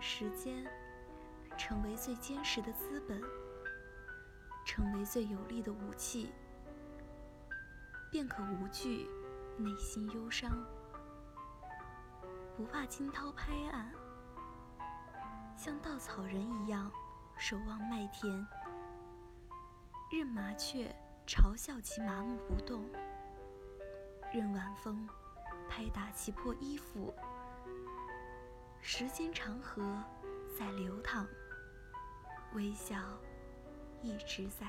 时间成为最坚实的资本，成为最有力的武器，便可无惧内心忧伤，不怕惊涛拍岸，像稻草人一样守望麦田，任麻雀嘲笑其麻木不动，任晚风拍打其破衣服。时间长河在流淌，微笑一直在。